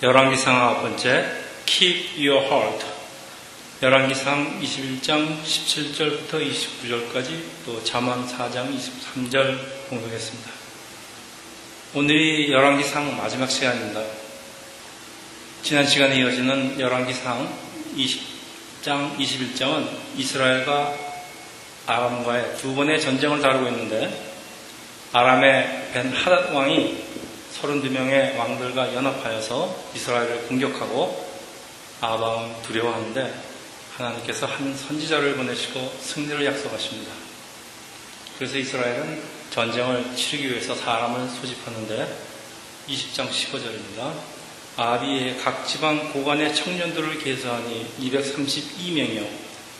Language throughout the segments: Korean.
열왕기상 아홉 번째 Keep Your Heart 열왕기상 21장 17절부터 29절까지 또 잠언 4장 23절 공독했습니다. 오늘이 열왕기상 마지막 시간입니다. 지난 시간에 이어지는 열왕기상 20장 21장은 이스라엘과 아람과의 두 번의 전쟁을 다루고 있는데 아람의 벤 하닷 왕이 32명의 왕들과 연합하여서 이스라엘을 공격하고 아방은 두려워하는데 하나님께서 한 선지자를 보내시고 승리를 약속하십니다. 그래서 이스라엘은 전쟁을 치르기 위해서 사람을 소집하는데 20장 15절입니다. 아비의 각 지방 고관의 청년들을 계수하니 232명이요.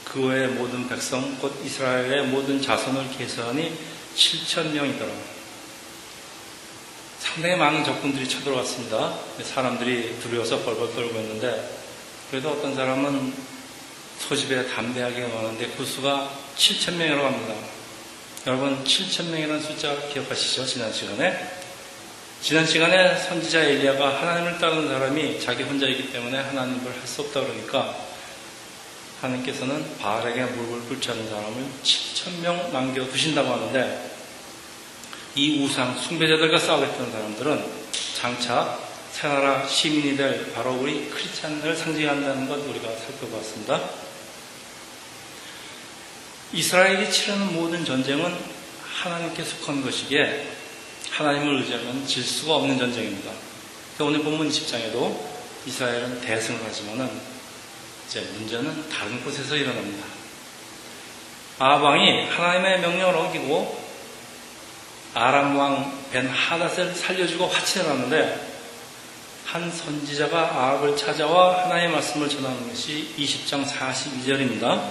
그 외의 모든 백성, 곧 이스라엘의 모든 자손을 계수하니 7천명이더라. 상당히 많은 적군들이 쳐들어왔습니다. 사람들이 두려워서 벌벌 떨고 있는데 그래도 어떤 사람은 소집에 담대하게 나오는데 그 수가 7천 명이라고 합니다. 여러분 7천 명이라는 숫자 기억하시죠? 지난 시간에 지난 시간에 선지자 엘리야가 하나님을 따르는 사람이 자기 혼자이기 때문에 하나님을 할 수 없다 그러니까 하나님께서는 바알에게 물을 않는 사람을 7천 명 남겨두신다고 하는데 이 우상 숭배자들과 싸우겠다는 사람들은 장차 새나라 시민이 될 바로 우리 크리스찬을 상징한다는 것 우리가 살펴봤습니다. 이스라엘이 치르는 모든 전쟁은 하나님께 속한 것이기에 하나님을 의지하면 질 수가 없는 전쟁입니다. 오늘 본문 10장에도 이스라엘은 대승을 하지만은 이제 문제는 다른 곳에서 일어납니다. 아방이 하나님의 명령을 어기고 아람 왕 벤 하닷을 살려주고 화친을 하는데 한 선지자가 아합을 찾아와 하나님의 말씀을 전하는 것이 20장 42절입니다.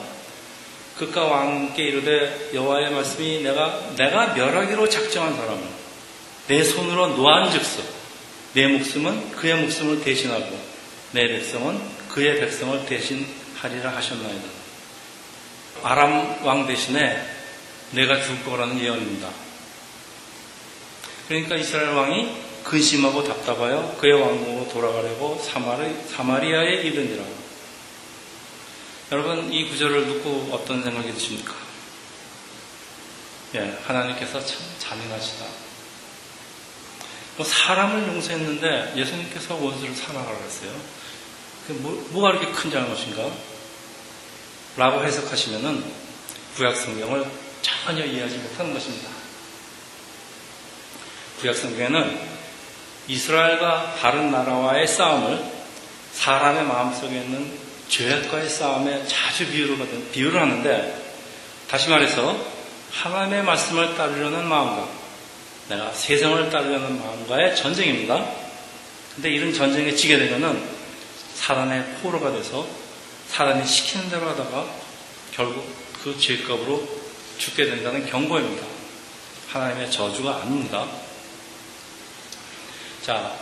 그가 왕께 이르되 여호와의 말씀이 내가 내가 멸하기로 작정한 사람은 내 손으로 노한즉서 내 목숨은 그의 목숨을 대신하고 내 백성은 그의 백성을 대신하리라 하셨나이다. 아람 왕 대신에 내가 죽을 거라는 예언입니다. 그러니까 이스라엘 왕이 근심하고 답답하여 그의 왕국으로 돌아가려고 사마리, 사마리아에 이르니라. 여러분 이 구절을 듣고 어떤 생각이 드십니까? 예, 하나님께서 참 잔인하시다. 뭐 사람을 용서했는데 예수님께서 원수를 사랑하라고 했어요. 뭐, 뭐가 그렇게 큰 잘못인가? 라고 해석하시면은 구약 성경을 전혀 이해하지 못하는 것입니다. 구약성경에는 이스라엘과 다른 나라와의 싸움을 사람의 마음속에 있는 죄악과의 싸움에 자주 비유를, 하는데 다시 말해서 하나님의 말씀을 따르려는 마음과 내가 세상을 따르려는 마음과의 전쟁입니다. 근데 이런 전쟁에 지게 되면은 사단의 포로가 돼서 사단이 시키는 대로 하다가 결국 그 죄값으로 죽게 된다는 경고입니다. 하나님의 저주가 아닙니다. 자,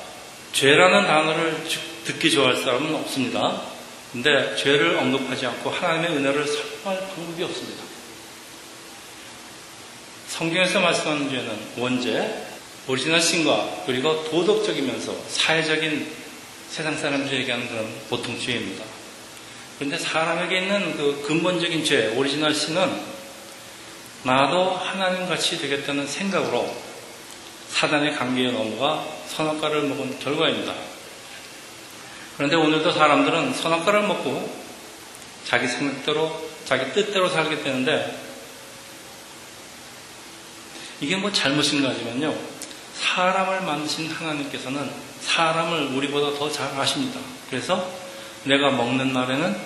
죄라는 단어를 듣기 좋아할 사람은 없습니다. 근데 죄를 언급하지 않고 하나님의 은혜를 설명할 방법이 없습니다. 성경에서 말씀하는 죄는 원죄, original sin과 그리고 도덕적이면서 사회적인 세상 사람들이 얘기하는 그런 보통 죄입니다. 그런데 사람에게 있는 그 근본적인 죄, original sin은 나도 하나님 같이 되겠다는 생각으로 사단의 간계에 넘어가 선악과를 먹은 결과입니다. 그런데 오늘도 사람들은 선악과를 먹고 자기 생각대로, 자기 뜻대로 살게 되는데 이게 뭐 잘못인가 하지만요. 사람을 만드신 하나님께서는 사람을 우리보다 더 잘 아십니다. 그래서 내가 먹는 날에는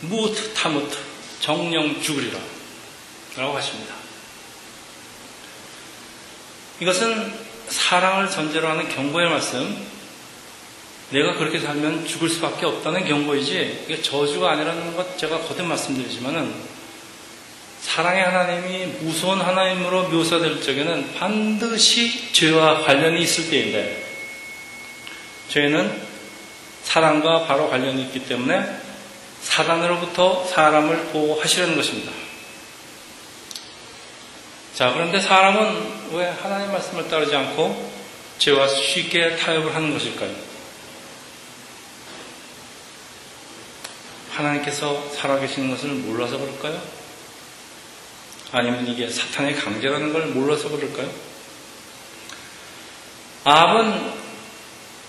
무트 타무트 정령 죽으리라 라고 하십니다. 이것은 사랑을 전제로 하는 경고의 말씀. 내가 그렇게 살면 죽을 수밖에 없다는 경고이지 이게 저주가 아니라는 것 제가 거듭 말씀드리지만은 사랑의 하나님이 무서운 하나님으로 묘사될 적에는 반드시 죄와 관련이 있을 때인데 죄는 사랑과 바로 관련이 있기 때문에 사단으로부터 사람을 보호하시려는 것입니다. 자, 그런데 사람은 왜 하나님 말씀을 따르지 않고 죄와 쉽게 타협을 하는 것일까요? 하나님께서 살아계시는 것을 몰라서 그럴까요? 아니면 이게 사탄의 강제라는 걸 몰라서 그럴까요? 아합은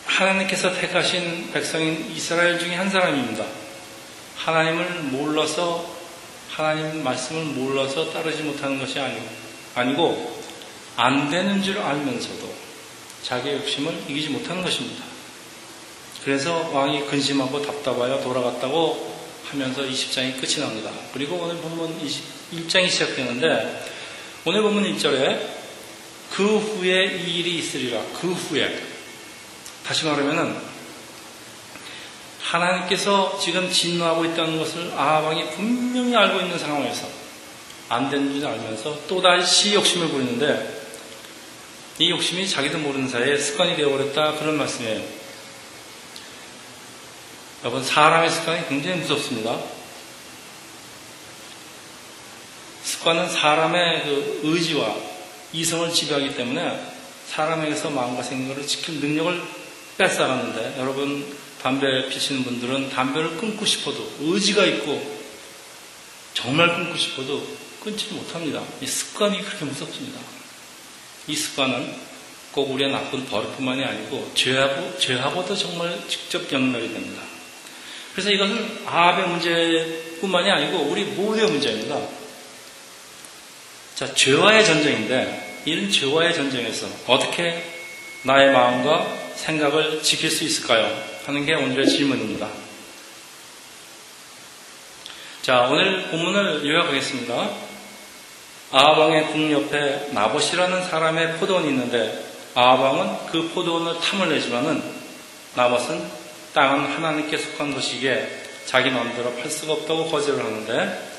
하나님께서 택하신 백성인 이스라엘 중에 한 사람입니다. 하나님을 몰라서 하나님 말씀을 몰라서 따르지 못하는 것이 아니고, 아니고 안 되는 줄 알면서도 자기의 욕심을 이기지 못하는 것입니다. 그래서 왕이 근심하고 답답하여 돌아갔다고 하면서 20장이 끝이 납니다. 그리고 오늘 본문 21장이 시작되는데 오늘 본문 1절에 그 후에 이 일이 있으리라. 그 후에. 다시 말하면은 하나님께서 지금 진노하고 있다는 것을 아합왕이 분명히 알고 있는 상황에서 안 되는 줄 알면서 또다시 욕심을 부리는데 이 욕심이 자기도 모르는 사이에 습관이 되어버렸다 그런 말씀이에요. 여러분 사람의 습관이 굉장히 무섭습니다. 습관은 사람의 그 의지와 이성을 지배하기 때문에 사람에게서 마음과 생각을 지킬 능력을 뺏어가는데 여러분 담배 피시는 분들은 담배를 끊고 싶어도 의지가 있고 정말 끊고 싶어도 끊지 못합니다. 이 습관이 그렇게 무섭습니다. 이 습관은 꼭 우리의 나쁜 버릇뿐만이 아니고 죄하고, 죄하고도 정말 직접 연결이 됩니다. 그래서 이것은 아합의 문제뿐만이 아니고 우리 모두의 문제입니다. 자, 죄와의 전쟁인데 이런 죄와의 전쟁에서 어떻게 나의 마음과 생각을 지킬 수 있을까요? 하는 게 오늘의 질문입니다. 자, 오늘 본문을 요약하겠습니다. 아합왕의 궁 옆에 나봇이라는 사람의 포도원이 있는데 아합왕은 그 포도원을 탐을 내지만은 나봇은 땅은 하나님께 속한 것이기에 자기 마음대로 팔 수가 없다고 거절을 하는데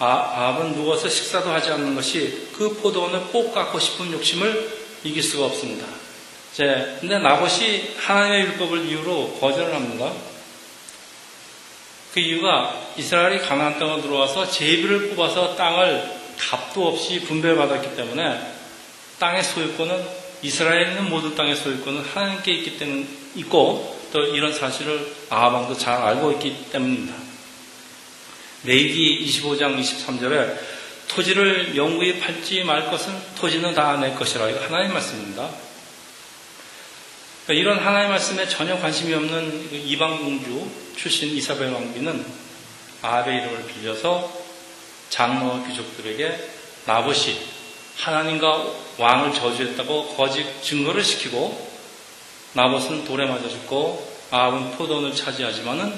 아, 아합은 누워서 식사도 하지 않는 것이 그 포도원을 꼭 갖고 싶은 욕심을 이길 수가 없습니다. 이제 근데 나봇이 하나님의 율법을 이유로 거절을 합니다. 그 이유가 이스라엘이 가나안 땅으로 들어와서 제비를 뽑아서 땅을 값도 없이 분배받았기 때문에 땅의 소유권은 이스라엘에 있는 모든 땅의 소유권은 하나님께 있기 때문 있고 또 이런 사실을 아하방도 잘 알고 있기 때문입니다. 레이기 25장 23절에 토지를 영구히 팔지 말 것은 토지는 다 내 것이라 이거 하나님 말씀입니다. 그러니까 이런 하나님 말씀에 전혀 관심이 없는 그 이방 공주 출신 이사벨 왕비는 아합의 이름을 빌려서 장로와 귀족들에게 나봇이 하나님과 왕을 저주했다고 거짓 증거를 시키고 나봇은 돌에 맞아 죽고 아합은 포도원을 차지하지만은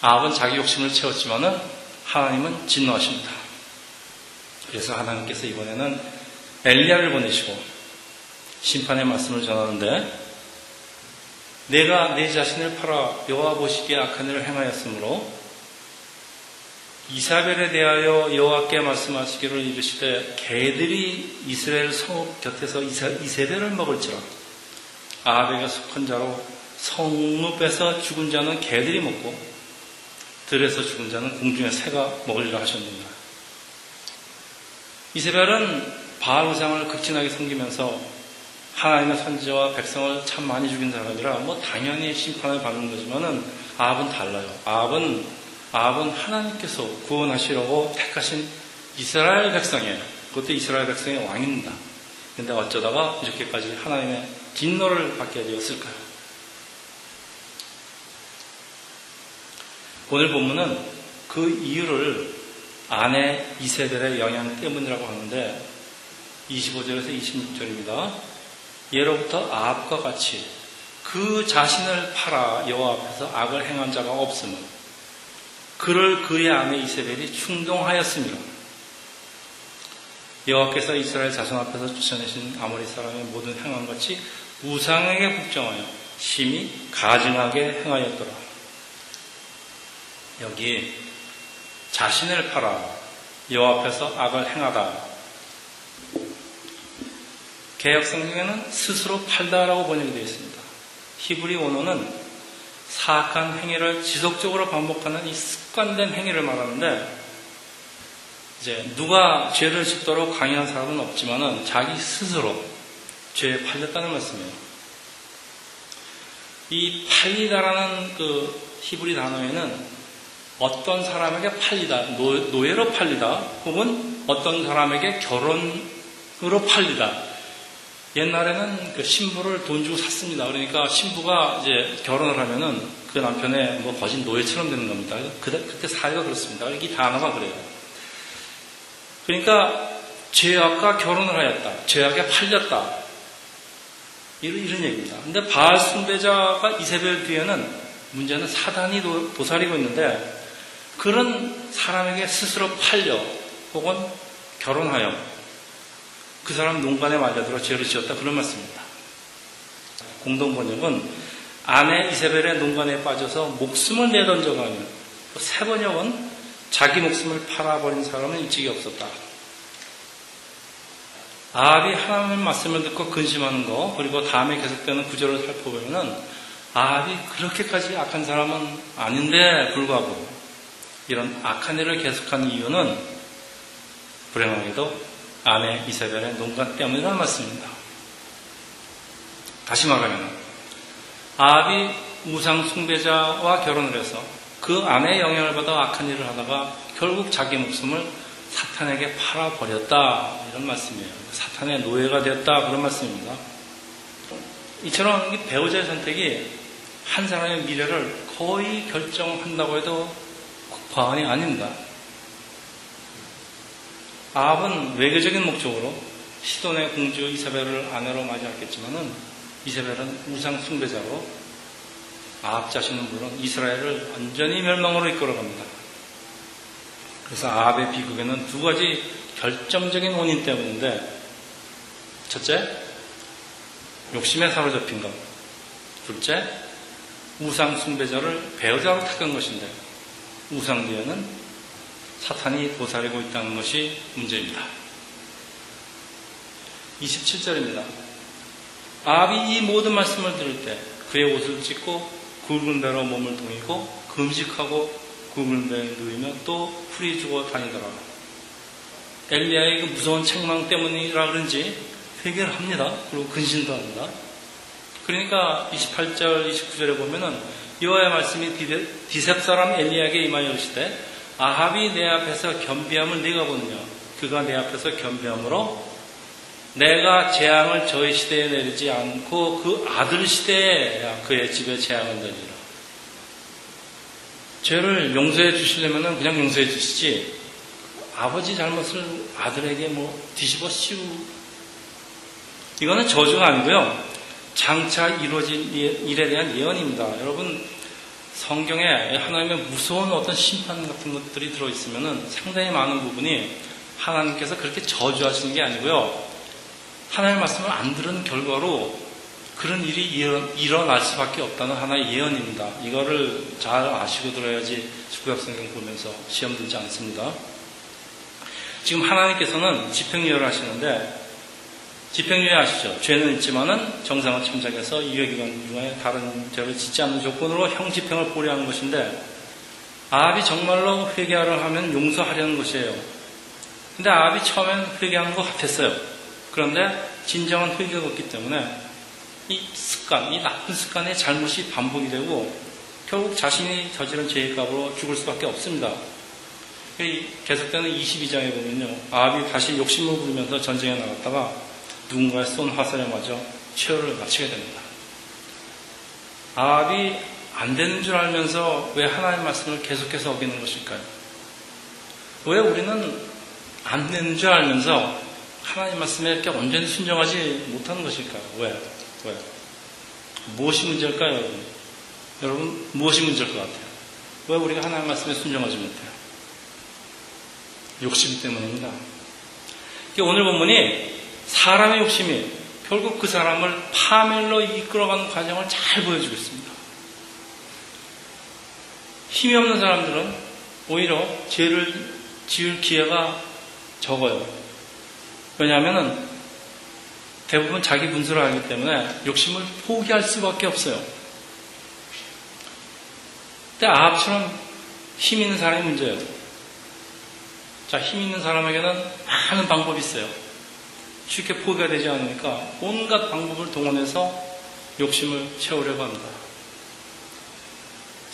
아합은 자기 욕심을 채웠지만은 하나님은 진노하십니다. 그래서 하나님께서 이번에는 엘리야를 보내시고 심판의 말씀을 전하는데 내가 내 자신을 팔아 여호와 보시기에 악한 일을 행하였으므로 이사벨에 대하여 여호와께 말씀하시기를 이르시되 개들이 이스라엘 성읍 곁에서 이세벨을 먹을지라 아합에게 속한 자로 성읍에서 죽은 자는 개들이 먹고 들에서 죽은 자는 공중의 새가 먹으리라 하셨느니라 이세벨은 바알 우상을 극진하게 섬기면서 하나님의 선지자와 백성을 참 많이 죽인 사람이라 뭐 당연히 심판을 받는 거지만은 아합은 달라요. 아합은 아합은 하나님께서 구원하시려고 택하신 이스라엘 백성이에요. 그것도 이스라엘 백성의 왕입니다. 근데 어쩌다가 이렇게까지 하나님의 진노를 받게 되었을까요? 오늘 본문은 그 이유를 아내 이세벨의 영향 때문이라고 하는데 25절에서 26절입니다. 예로부터 아합과 같이 그 자신을 팔아 여호와 앞에서 악을 행한 자가 없음을 그를 그의 아내 이세벨이 충동하였습니다. 여호와께서 이스라엘 자손 앞에서 쫓아내신 아모리 사람의 모든 행한 같이 우상에게 복종하여 심히 가증하게 행하였더라. 여기 자신을 팔아 여호와 앞에서 악을 행하다 개혁 성경에는 스스로 팔다라고 번역이 되어 있습니다. 히브리 원어는 사악한 행위를 지속적으로 반복하는 이 습관된 행위를 말하는데 이제 누가 죄를 짓도록 강요한 사람은 없지만은 자기 스스로 죄에 팔렸다는 말씀이에요. 이 팔리다라는 그 히브리 단어에는 어떤 사람에게 팔리다, 노, 예로 팔리다, 혹은 어떤 사람에게 결혼으로 팔리다. 옛날에는 그 신부를 돈 주고 샀습니다. 그러니까 신부가 이제 결혼을 하면은 그 남편의 뭐 거진 노예처럼 되는 겁니다. 그때, 그때 사회가 그렇습니다. 이 단어가 그래요. 그러니까 죄악과 결혼을 하였다. 죄악에 팔렸다. 이런, 이런 얘기입니다. 근데 바알 숭배자가 이세벨 뒤에는 문제는 사단이 도, 도사리고 있는데 그런 사람에게 스스로 팔려 혹은 결혼하여 그 사람 농간에 말려들어 죄를 지었다 그런 말씀입니다. 공동 번역은 아내 이세벨의 농간에 빠져서 목숨을 내던져가는 새 번역은 자기 목숨을 팔아버린 사람은 일찍이 없었다. 아합이 하나님의 말씀을 듣고 근심하는 거 그리고 다음에 계속되는 구절을 살펴보면은 아합이 그렇게까지 악한 사람은 아닌데 불구하고 이런 악한 일을 계속한 이유는 불행하게도 아내 이세벨의 농간 때문이라는 말씀입니다. 다시 말하면 아합이 우상 숭배자와 결혼을 해서 그 아내의 영향을 받아 악한 일을 하다가 결국 자기 목숨을 사탄에게 팔아버렸다 이런 말씀이에요. 사탄의 노예가 되었다 그런 말씀입니다. 이처럼 배우자의 선택이 한 사람의 미래를 거의 결정한다고 해도 과언이 아닙니다. 아합은 외교적인 목적으로 시돈의 공주 이사벨을 아내로 맞이했겠지만은 이사벨은 우상 숭배자로 아합 자신은 물론 이스라엘을 완전히 멸망으로 이끌어갑니다. 그래서 아합의 비극에는 두 가지 결정적인 원인 때문인데 첫째, 욕심에 사로잡힌 것. 둘째, 우상 숭배자를 배우자로 택한 것인데 우상 뒤에는 사탄이 도사리고 있다는 것이 문제입니다. 27절입니다. 아합이 이 모든 말씀을 들을 때 그의 옷을 찢고 굵은 배로 몸을 동이고 금식하고 굵은 배에 누이며 또 풀이 주고 다니더라. 엘리야의 그 무서운 책망 때문이라 그런지 회개를 합니다. 그리고 근신도 합니다. 그러니까 28절, 29절에 보면은 여호와의 말씀이 디셉 사람 엘리야에게 임하여 이르시되 아합이 내 앞에서 겸비함을 네가 보느냐 그가 내 앞에서 겸비함으로 내가 재앙을 저희 시대에 내리지 않고 그 아들 시대에 그의 집에 재앙을 내리라. 죄를 용서해 주시려면 그냥 용서해 주시지 아버지 잘못을 아들에게 뭐 뒤집어 씌우 이거는 저주가 아니고요. 장차 이루어질 일에 대한 예언입니다. 여러분 성경에 하나님의 무서운 어떤 심판 같은 것들이 들어있으면 상당히 많은 부분이 하나님께서 그렇게 저주하시는 게 아니고요. 하나님의 말씀을 안 들은 결과로 그런 일이 일어 날 수밖에 없다는 하나의 예언입니다. 이거를 잘 아시고 들어야지 주구약성경 보면서 시험 들지 않습니다. 지금 하나님께서는 집행유예를 하시는데 집행유예 아시죠? 죄는 있지만은 정상을 침착해서 이해기간 중에 다른 죄를 짓지 않는 조건으로 형집행을 고려하는 것인데 아합이 정말로 회개하려 하면 용서하려는 것이에요. 근데 아합이 처음엔 회개하는 것 같았어요. 그런데 진정한 회개가 없기 때문에 이 습관, 이 나쁜 습관의 잘못이 반복이 되고 결국 자신이 저지른 죄의 값으로 죽을 수밖에 없습니다. 계속되는 22장에 보면요. 아합이 다시 욕심을 부리면서 전쟁에 나갔다가 누군가의 쏜 화살에 맞아 치열을 마치게 됩니다. 아합이 안 되는 줄 알면서 왜 하나님의 말씀을 계속해서 어기는 것일까요? 왜 우리는 안 되는 줄 알면서 하나님 말씀에 이렇게 온전히 순종하지 못하는 것일까요? 왜? 왜? 무엇이 문제일까요, 여러분? 여러분, 무엇이 문제일 것 같아요? 왜 우리가 하나님 말씀에 순종하지 못해요? 욕심 때문입니다. 오늘 본문이 사람의 욕심이 결국 그 사람을 파멸로 이끌어가는 과정을 잘 보여주고 있습니다. 힘이 없는 사람들은 오히려 죄를 지을 기회가 적어요. 왜냐하면 대부분 자기 분수를 알기 때문에 욕심을 포기할 수밖에 없어요. 근데 아합처럼 힘 있는 사람이 문제예요. 자, 힘 있는 사람에게는 많은 방법이 있어요. 쉽게 포기가 되지 않으니까 온갖 방법을 동원해서 욕심을 채우려고 합니다.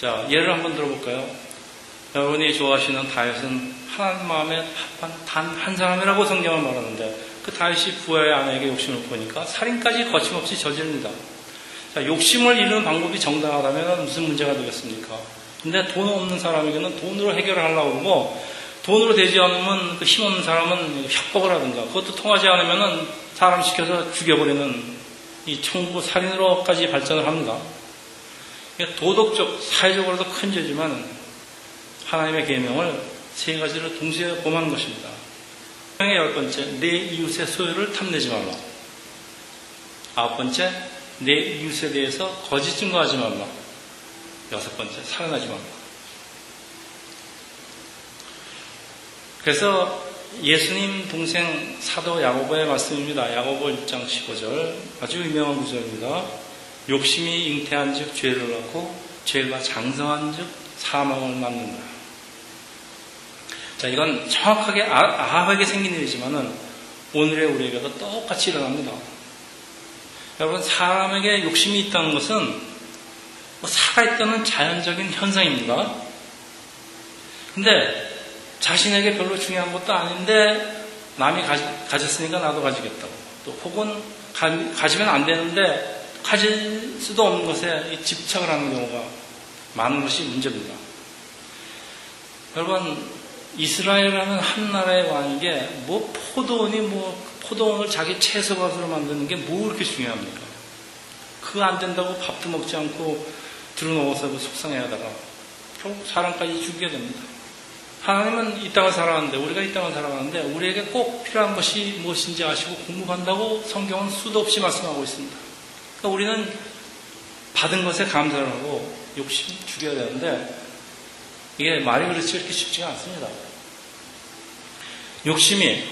자, 예를 한번 들어볼까요? 여러분이 좋아하시는 다윗은 하나님 마음에 단 한 사람이라고 성경을 말하는데 그 다윗이 부하의 아내에게 욕심을 보니까 살인까지 거침없이 저지릅니다. 자, 욕심을 이루는 방법이 정당하다면 무슨 문제가 되겠습니까? 근데 돈 없는 사람에게는 돈으로 해결을 하려고 그러고 돈으로 되지 않으면 그 힘없는 사람은 협박을 하든가 그것도 통하지 않으면 사람 시켜서 죽여버리는 이 청구 살인으로까지 발전을 합니다. 도덕적, 사회적으로도 큰 죄지만 하나님의 계명을 세 가지를 동시에 범하는 것입니다. 계명의 열 번째, 내 이웃의 소유를 탐내지 말라. 아홉 번째, 내 이웃에 대해서 거짓 증거하지 말라. 여섯 번째, 살아나지 말라. 그래서 예수님 동생 사도 야고보의 말씀입니다. 야고보 1장 15절 아주 유명한 구절입니다. 욕심이 잉태한 즉 죄를 낳고 죄가 장성한 즉 사망을 낳는다. 자 이건 정확하게 아, 아합에게 생긴 일이지만은 오늘의 우리에게도 똑같이 일어납니다. 여러분 사람에게 욕심이 있다는 것은 뭐 살아있다는 자연적인 현상입니다. 근데 자신에게 별로 중요한 것도 아닌데 남이 가지, 가졌으니까 나도 가지겠다고. 또 혹은 가, 지면안 되는데 가질 수도 없는 것에 집착을 하는 경우가 많은 것이 문제입니다. 여러분 이스라엘이라는 한 나라의 왕에게 뭐 포도원이 뭐 포도원을 자기 채소밭으로 만드는 게 뭐 그렇게 중요합니까? 그거 안 된다고 밥도 먹지 않고 들어놓아서 그 속상해하다가 결국 사람까지 죽게 됩니다. 하나님은 이 땅을 살아가는데 우리가 이 땅을 살아가는데 우리에게 꼭 필요한 것이 무엇인지 아시고 공부한다고 성경은 수도 없이 말씀하고 있습니다. 그러니까 우리는 받은 것에 감사를 하고 욕심 죽여야 되는데 이게 말이 그렇지 그렇게 쉽지가 않습니다. 욕심이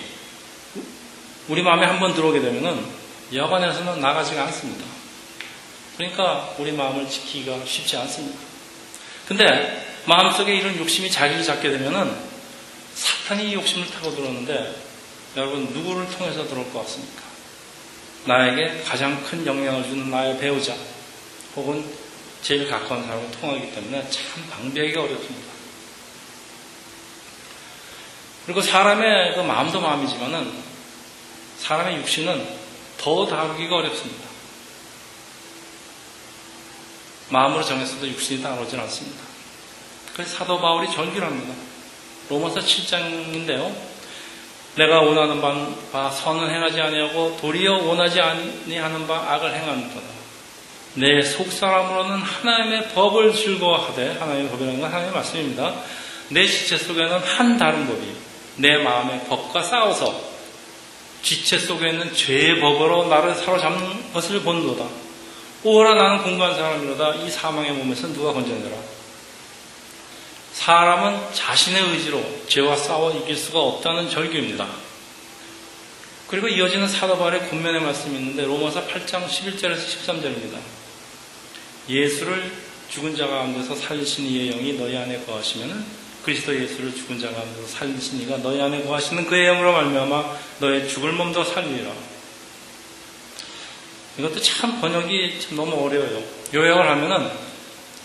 우리 마음에 한번 들어오게 되면은 여관에서는 나가지가 않습니다. 그러니까 우리 마음을 지키기가 쉽지 않습니다. 근데 마음속에 이런 욕심이 자리를 잡게 되면은 사탄이 욕심을 타고 들어오는데 여러분 누구를 통해서 들어올 것 같습니까? 나에게 가장 큰 영향을 주는 나의 배우자 혹은 제일 가까운 사람을 통하기 때문에 참 방비하기가 어렵습니다. 그리고 사람의 그 마음도 마음이지만은 사람의 육신은 더 다루기가 어렵습니다. 마음으로 정했어도 육신이 따라오질 않습니다. 그래서 사도 바울이 절기를 합니다. 로마서 7장인데요. 내가 원하는 바 선은 행하지 아니하고 도리어 원하지 아니하는 바 악을 행하는도다. 내 속사람으로는 하나님의 법을 즐거워하되 하나님의 법이라는 건 하나님의 말씀입니다. 내 지체 속에는 한 다른 법이 내 마음의 법과 싸워서 지체 속에 있는 죄의 법으로 나를 사로잡는 것을 본도다. 오라 나는 공부한 사람이로다. 이 사망의 몸에서 누가 건져내라. 사람은 자신의 의지로 죄와 싸워 이길 수가 없다는 절규입니다. 그리고 이어지는 사도발의 군면의 말씀이 있는데 로마서 8장 11절에서 13절입니다. 예수를 죽은 자 가운데서 살리신 이의 영이 너희 안에 거하시면 그리스도 예수를 죽은 자 가운데서 살리신 이가 너희 안에 거하시는 그의 영으로 말미암아 너의 죽을 몸도 살리리라. 이것도 참 번역이 참 너무 어려워요. 요약을 하면은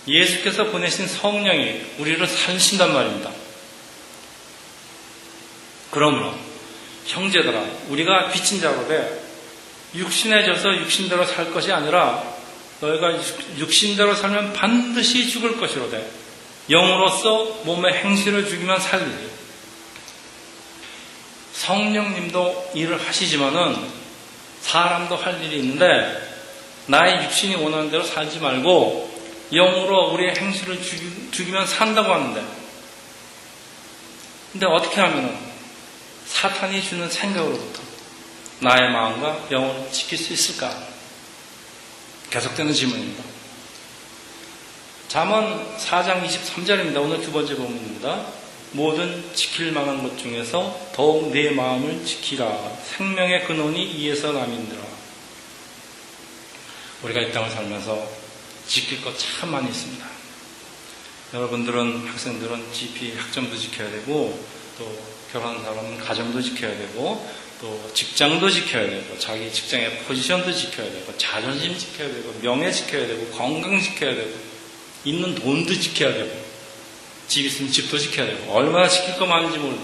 예수께서 보내신 성령이 우리를 살신단 말입니다. 그러므로 형제들아 우리가 빚진 돼 육신에 져서 육신대로 살 것이 아니라 너희가 육신대로 살면 반드시 죽을 것이로돼 영으로서 몸의 행실을 죽이면 살리리 성령님도 일을 하시지만은 사람도 할 일이 있는데 나의 육신이 원하는 대로 살지 말고 영으로 우리의 행실을 죽이, 면 산다고 하는데 근데 어떻게 하면은 사탄이 주는 생각으로부터 나의 마음과 영을 지킬 수 있을까? 계속되는 질문입니다. 잠언 4장 23절입니다. 오늘 두 번째 본문입니다. 모든 지킬 만한 것 중에서 더욱 내 마음을 지키라. 생명의 근원이 이에서 남인들아. 우리가 이 땅을 살면서 지킬 것 참 많이 있습니다. 여러분들은 학생들은 GP 학점도 지켜야 되고 또 결혼한 사람은 가정도 지켜야 되고 또 직장도 지켜야 되고 자기 직장의 포지션도 지켜야 되고 자존심 지켜야 되고 명예 지켜야 되고 건강 지켜야 되고 있는 돈도 지켜야 되고 집 있으면 집도 지켜야 되고 얼마나 지킬 거 많은지 모르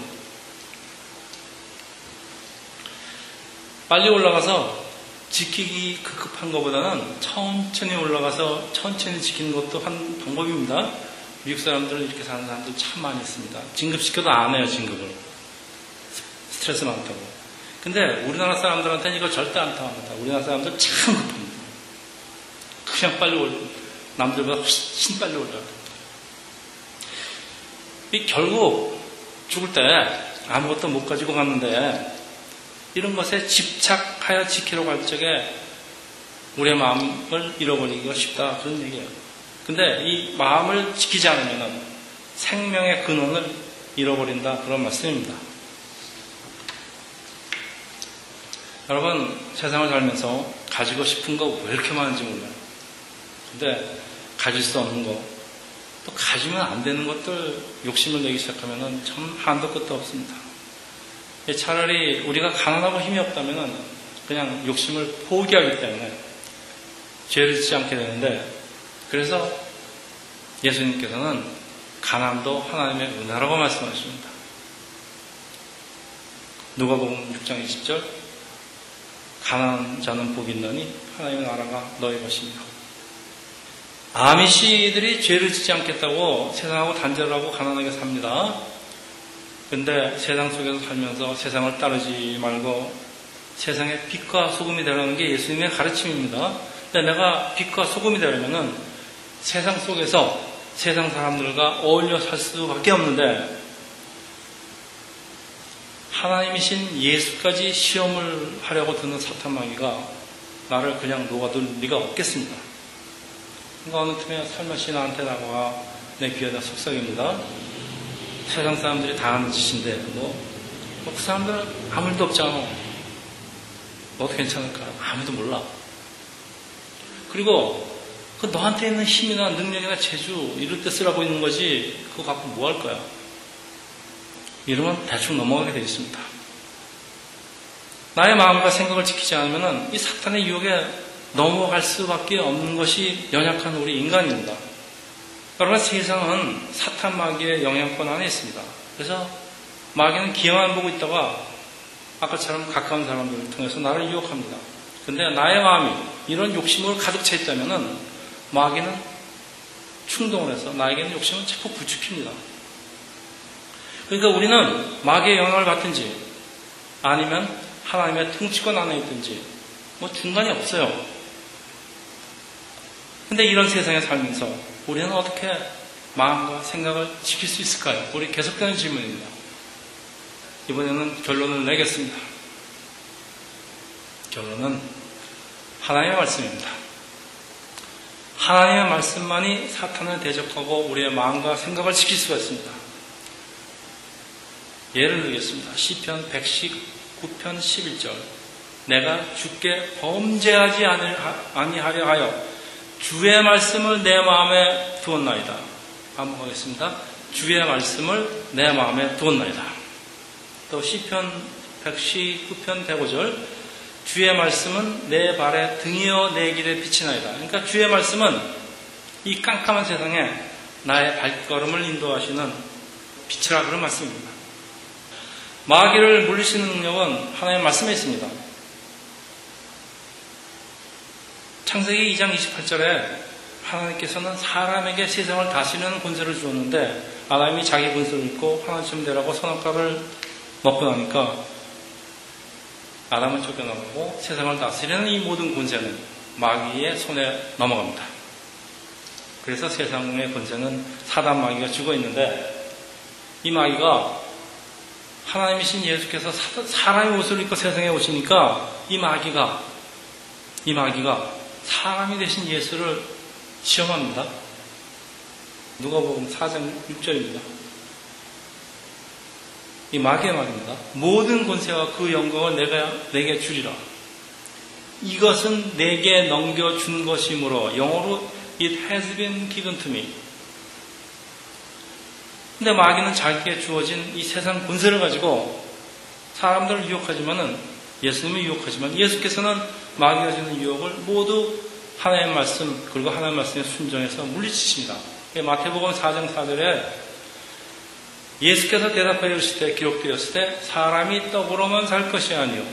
빨리 올라가서 지키기 급급한 것보다는 천천히 올라가서 천천히 지키는 것도 한 방법입니다. 미국 사람들은 이렇게 사는 사람들 참 많이 있습니다. 진급시켜도 안 해요, 진급을. 스트레스 많다고. 근데 우리나라 사람들한테는 이거 절대 안 통합니다. 우리나라 사람들 참 급합니다. 그냥 빨리 올, 남들보다 훨씬 빨리 올라가. 이 결국 죽을 때 아무것도 못 가지고 갔는데 이런 것에 집착하여 지키려고 할 적에 우리의 마음을 잃어버리기가 쉽다 그런 얘기예요. 근데 이 마음을 지키지 않으면 생명의 근원을 잃어버린다 그런 말씀입니다. 여러분 세상을 살면서 가지고 싶은 거 왜 이렇게 많은지 몰라요. 근데 가질 수 없는 거, 또 가지면 안 되는 것들 욕심을 내기 시작하면 참 한도 끝도 없습니다. 차라리 우리가 가난하고 힘이 없다면 그냥 욕심을 포기하기 때문에 죄를 짓지 않게 되는데 그래서 예수님께서는 가난도 하나님의 은혜라고 말씀하십니다. 누가복음 6장 20절 가난한 자는 복이 있느니 하나님의 나라가 너희 것이며 아미시들이 죄를 짓지 않겠다고 세상하고 단절하고 가난하게 삽니다. 근데 세상 속에서 살면서 세상을 따르지 말고 세상의 빛과 소금이 되라는 게 예수님의 가르침입니다. 내가 빛과 소금이 되려면은 세상 속에서 세상 사람들과 어울려 살 수밖에 없는데 하나님이신 예수까지 시험을 하려고 드는 사탄마귀가 나를 그냥 녹아둘 리가 없겠습니다. 그러니까 어느 틈에 살며시 나한테 나와 내 귀에다 속삭입니다. 세상 사람들이 다 하는 짓인데 뭐, 뭐 그 사람들은 아무 일도 없잖아. 너도 괜찮을까? 아무도 몰라. 그리고 그 너한테 있는 힘이나 능력이나 재주 이럴 때 쓰라고 있는 거지 그거 갖고 뭐 할 거야? 이러면 대충 넘어가게 되어 있습니다. 나의 마음과 생각을 지키지 않으면 이 사탄의 유혹에 넘어갈 수밖에 없는 것이 연약한 우리 인간입니다. 여러분 세상은 사탄 마귀의 영향권 안에 있습니다. 그래서 마귀는 기회만 보고 있다가 아까처럼 가까운 사람들을 통해서 나를 유혹합니다. 근데 나의 마음이 이런 욕심으로 가득 차 있다면은 마귀는 충동을 해서 나에게는 욕심을 자꾸 부추깁니다. 그러니까 우리는 마귀의 영향을 받든지 아니면 하나님의 통치권 안에 있든지 뭐 중간이 없어요. 근데 이런 세상에 살면서 우리는 어떻게 마음과 생각을 지킬 수 있을까요? 우리 계속되는 질문입니다. 이번에는 결론을 내겠습니다. 결론은 하나님의 말씀입니다. 하나님의 말씀만이 사탄을 대적하고 우리의 마음과 생각을 지킬 수가 있습니다. 예를 들겠습니다. 시편 119편 11절 내가 주께 범죄하지 아니하려 하여 주의 말씀을 내 마음에 두었나이다. 반복하겠습니다. 주의 말씀을 내 마음에 두었나이다. 또 시편 119편 105절 주의 말씀은 내 발에 등이어 내 길에 비치나이다. 그러니까 주의 말씀은 이 깜깜한 세상에 나의 발걸음을 인도하시는 빛이라 그런 말씀입니다. 마귀를 물리시는 능력은 하나님의 말씀에 있습니다. 창세기 2장 28절에 하나님께서는 사람에게 세상을 다스리는 권세를 주었는데 아담이 자기 권세를 잊고 하나님처럼 되라고 선악과를 먹고 나니까 아담은 쫓겨나고 세상을 다스리는 이 모든 권세는 마귀의 손에 넘어갑니다. 그래서 세상의 권세는 사단 마귀가 죽어 있는데 이 마귀가 하나님이신 예수께서 사람의 옷을 입고 세상에 오시니까 이 마귀가 이 마귀가 사람이 되신 예수를 시험합니다. 누가복음 4장 6절입니다. 이 마귀의 말입니다. 모든 권세와 그 영광을 내가 내게 주리라. 이것은 내게 넘겨준 것이므로 영어로 It has been given to me. 근데 마귀는 자기에게 주어진 이 세상 권세를 가지고 사람들을 유혹하지만은 예수님을 유혹하지만 예수께서는 마귀가 주는 유혹을 모두 하나님의 말씀 그리고 하나님의 말씀에 순종해서 물리치십니다. 마태복음 4장 4절에 예수께서 대답하여 이르시되 기록되었을 때 사람이 떡으로만 살 것이 아니요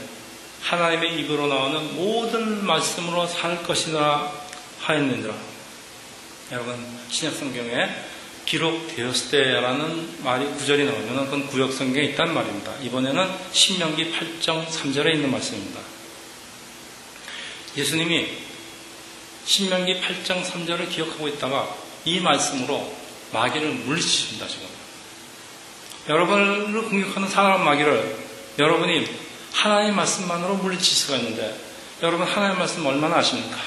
하나님의 입으로 나오는 모든 말씀으로 살 것이라 하였느니라. 여러분 신약 성경에 기록되었을 때라는 말이 구절이 나오면 그건 구역 성경에 있단 말입니다. 이번에는 신명기 8장 3절에 있는 말씀입니다. 예수님이 신명기 8장 3절을 기억하고 있다가 이 말씀으로 마귀를 물리치십니다, 지금. 여러분을 공격하는 사람 마귀를 여러분이 하나님 말씀만으로 물리칠 수가 있는데 여러분 하나님 말씀 얼마나 아십니까?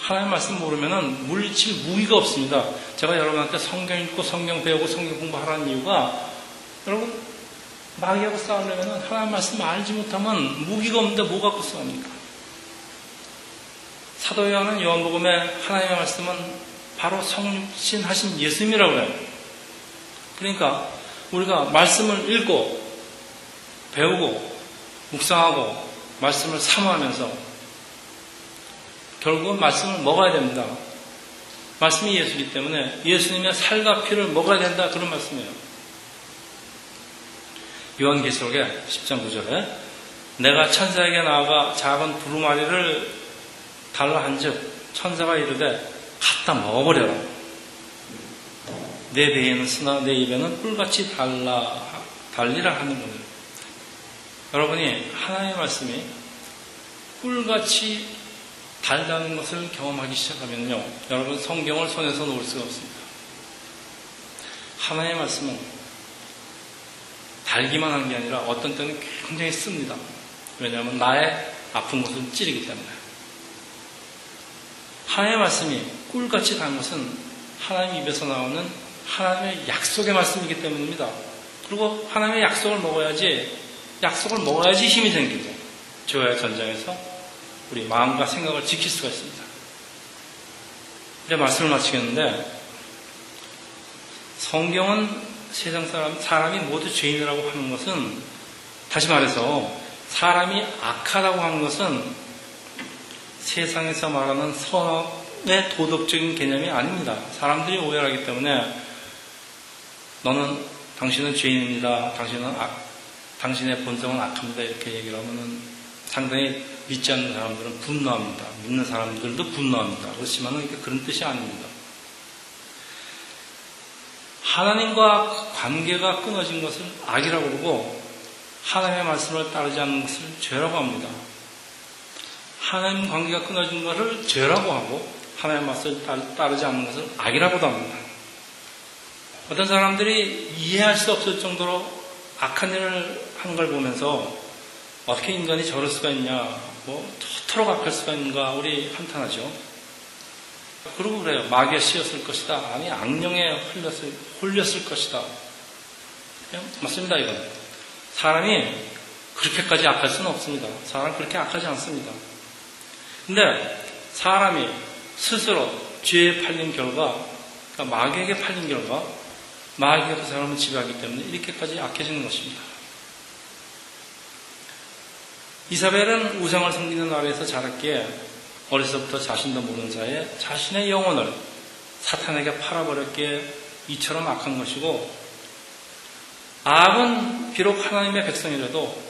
하나님 말씀 모르면은 물리칠 무기가 없습니다. 제가 여러분한테 성경 읽고 성경 배우고 성경 공부하라는 이유가 여러분 마귀하고 싸우려면은 하나님 말씀 알지 못하면 무기가 없는데 뭐 갖고 싸웁니까? 사도 요한은 요한복음에 하나님의 말씀은 바로 성육신 하신 예수님이라고 해요. 그러니까 우리가 말씀을 읽고 배우고 묵상하고 말씀을 사모하면서 결국은 말씀을 먹어야 됩니다. 말씀이 예수이기 때문에 예수님의 살과 피를 먹어야 된다 그런 말씀이에요. 요한계시록에 10장 9절에 내가 천사에게 나아가 작은 두루마리를 달라 한즉 천사가 이르되 갖다 먹어버려라. 내 배에는 쓰나 내 입에는 꿀같이 달라 달리라 하는 거예요. 여러분이 하나님의 말씀이 꿀같이 달다는 것을 경험하기 시작하면요. 여러분 성경을 손에서 놓을 수가 없습니다. 하나님의 말씀은 달기만 하는 게 아니라 어떤 때는 굉장히 씁니다. 왜냐하면 나의 아픈 곳을 찌르기 때문에. 하나님의 말씀이 꿀같이 단 것은 하나님 입에서 나오는 하나님의 약속의 말씀이기 때문입니다. 그리고 하나님의 약속을 먹어야지, 약속을 먹어야지 힘이 생기죠. 조야의 전장에서 우리 마음과 생각을 지킬 수가 있습니다. 이제 말씀을 마치겠는데 성경은 세상 사람, 사람이 모두 죄인이라고 하는 것은 다시 말해서 사람이 악하다고 하는 것은 세상에서 말하는 선의 도덕적인 개념이 아닙니다. 사람들이 오해하기 때문에 너는 당신은 죄인입니다. 당신은 악, 당신의 본성은 악합니다. 이렇게 얘기를 하면은 상당히 믿지 않는 사람들은 분노합니다. 믿는 사람들도 분노합니다. 그렇지만 그런 뜻이 아닙니다. 하나님과 관계가 끊어진 것을 악이라고 그러고 하나님의 말씀을 따르지 않는 것을 죄라고 합니다. 하나님 관계가 끊어진 것을 죄라고 하고 하나님의 말씀을 따르지 않는 것을 악이라고도 합니다. 어떤 사람들이 이해할 수 없을 정도로 악한 일을 한걸 보면서 어떻게 인간이 저럴 수가 있냐, 뭐, 저토록 악할 수가 있는가, 우리 한탄하죠. 그러고 그래요. 마귀에 씌었을 것이다. 아니, 악령에 흘렸을, 홀렸을 것이다. 맞습니다, 이건. 사람이 그렇게까지 악할 수는 없습니다. 사람은 그렇게 악하지 않습니다. 근데 사람이 스스로 죄에 팔린 결과, 그러니까 마귀에게 팔린 결과, 마귀가 그 사람을 지배하기 때문에 이렇게까지 악해지는 것입니다. 이사벨은 우상을 섬기는 나라에서 자랐기에 어려서부터 자신도 모르는 자에 자신의 영혼을 사탄에게 팔아버렸기에 이처럼 악한 것이고 아합은 비록 하나님의 백성이라도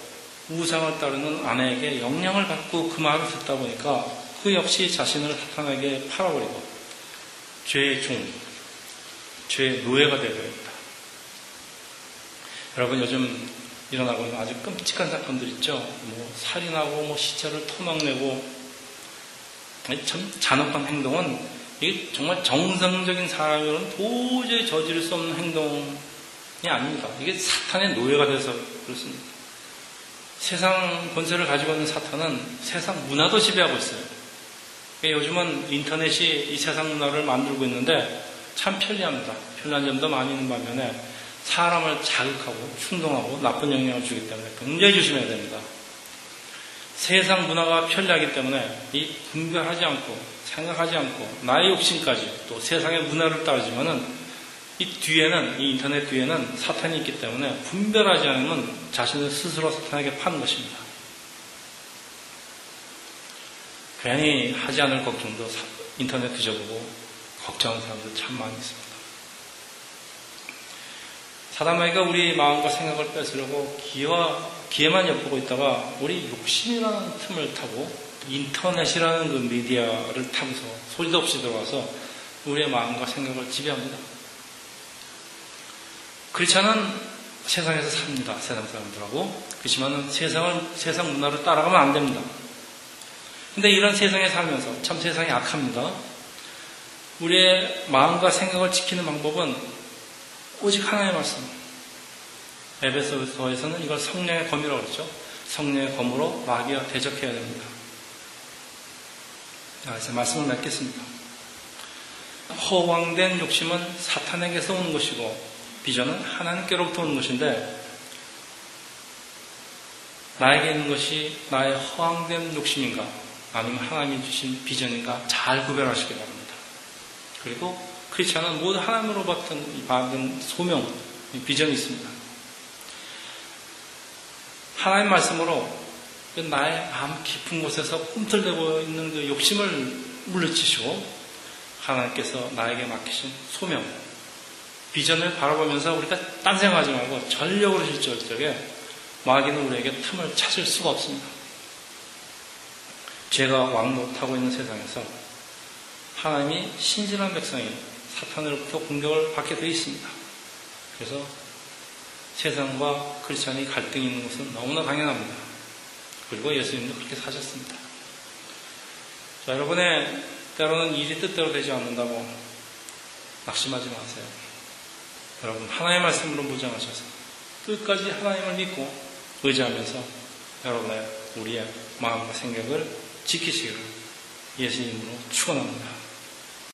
우상을 따르는 아내에게 영향을 받고 그 말을 듣다 보니까 그 역시 자신을 사탄에게 팔아버리고 죄의 종, 죄의 노예가 되어버립니다. 여러분 요즘 일어나고 있는 아주 끔찍한 사건들 있죠. 뭐 살인하고 뭐 시체를 토막내고 참 잔혹한 행동은 이게 정말 정상적인 사람이면 도저히 저지를 수 없는 행동이 아닙니다. 이게 사탄의 노예가 돼서 그렇습니다. 세상 권세를 가지고 있는 사탄은 세상 문화도 지배하고 있어요. 요즘은 인터넷이 이 세상 문화를 만들고 있는데 참 편리합니다. 편리한 점도 많이 있는 반면에 사람을 자극하고 충동하고 나쁜 영향을 주기 때문에 굉장히 조심해야 됩니다. 세상 문화가 편리하기 때문에 이 분별하지 않고 생각하지 않고 나의 욕심까지 또 세상의 문화를 따르지만은 이 뒤에는 이 인터넷 뒤에는 사탄이 있기 때문에 분별하지 않으면 자신을 스스로 사탄에게 파는 것입니다. 괜히 하지 않을 걱정도 인터넷 뒤져보고 걱정하는 사람들 참 많이 있습니다. 사단마귀가 우리 마음과 생각을 뺏으려고 기와 기에만 엿보고 있다가 우리 욕심이라는 틈을 타고 인터넷이라는 그 미디어를 타고서 소리도 없이 들어와서 우리의 마음과 생각을 지배합니다. 크리스찬은 세상에서 삽니다. 세상 사람들하고. 그렇지만은 세상을, 세상 문화를 따라가면 안 됩니다. 근데 이런 세상에 살면서 참 세상이 악합니다. 우리의 마음과 생각을 지키는 방법은 오직 하나의 말씀. 에베소서에서는 이걸 성령의 검이라고 그러죠. 성령의 검으로 마귀와 대적해야 됩니다. 자, 이제 말씀을 맺겠습니다. 허황된 욕심은 사탄에게서 오는 것이고 비전은 하나님께로부터 오는 것인데 나에게 있는 것이 나의 허황된 욕심인가 아니면 하나님이 주신 비전인가 잘 구별하시기 바랍니다. 그리고 크리스천은 모두 하나님으로 받은, 받은 소명, 비전이 있습니다. 하나님 말씀으로 그 나의 마음 깊은 곳에서 꿈틀대고 있는 그 욕심을 물리치시고 하나님께서 나에게 맡기신 소명, 비전을 바라보면서 우리가 딴 생각하지 말고 전력으로 적에 마귀는 우리에게 틈을 찾을 수가 없습니다. 죄가 왕노타고 있는 세상에서 하나님이 신실한 백성이 사탄으로부터 공격을 받게 되어 있습니다. 그래서 세상과 크리스천이 갈등이 있는 것은 너무나 당연합니다. 그리고 예수님도 그렇게 사셨습니다. 자, 여러분의 때로는 일이 뜻대로 되지 않는다고 낙심하지 마세요. 여러분, 하나님의 말씀으로 무장하셔서 끝까지 하나님을 믿고 의지하면서 여러분의 우리의 마음과 생각을 지키시기를 예수님으로 축원합니다.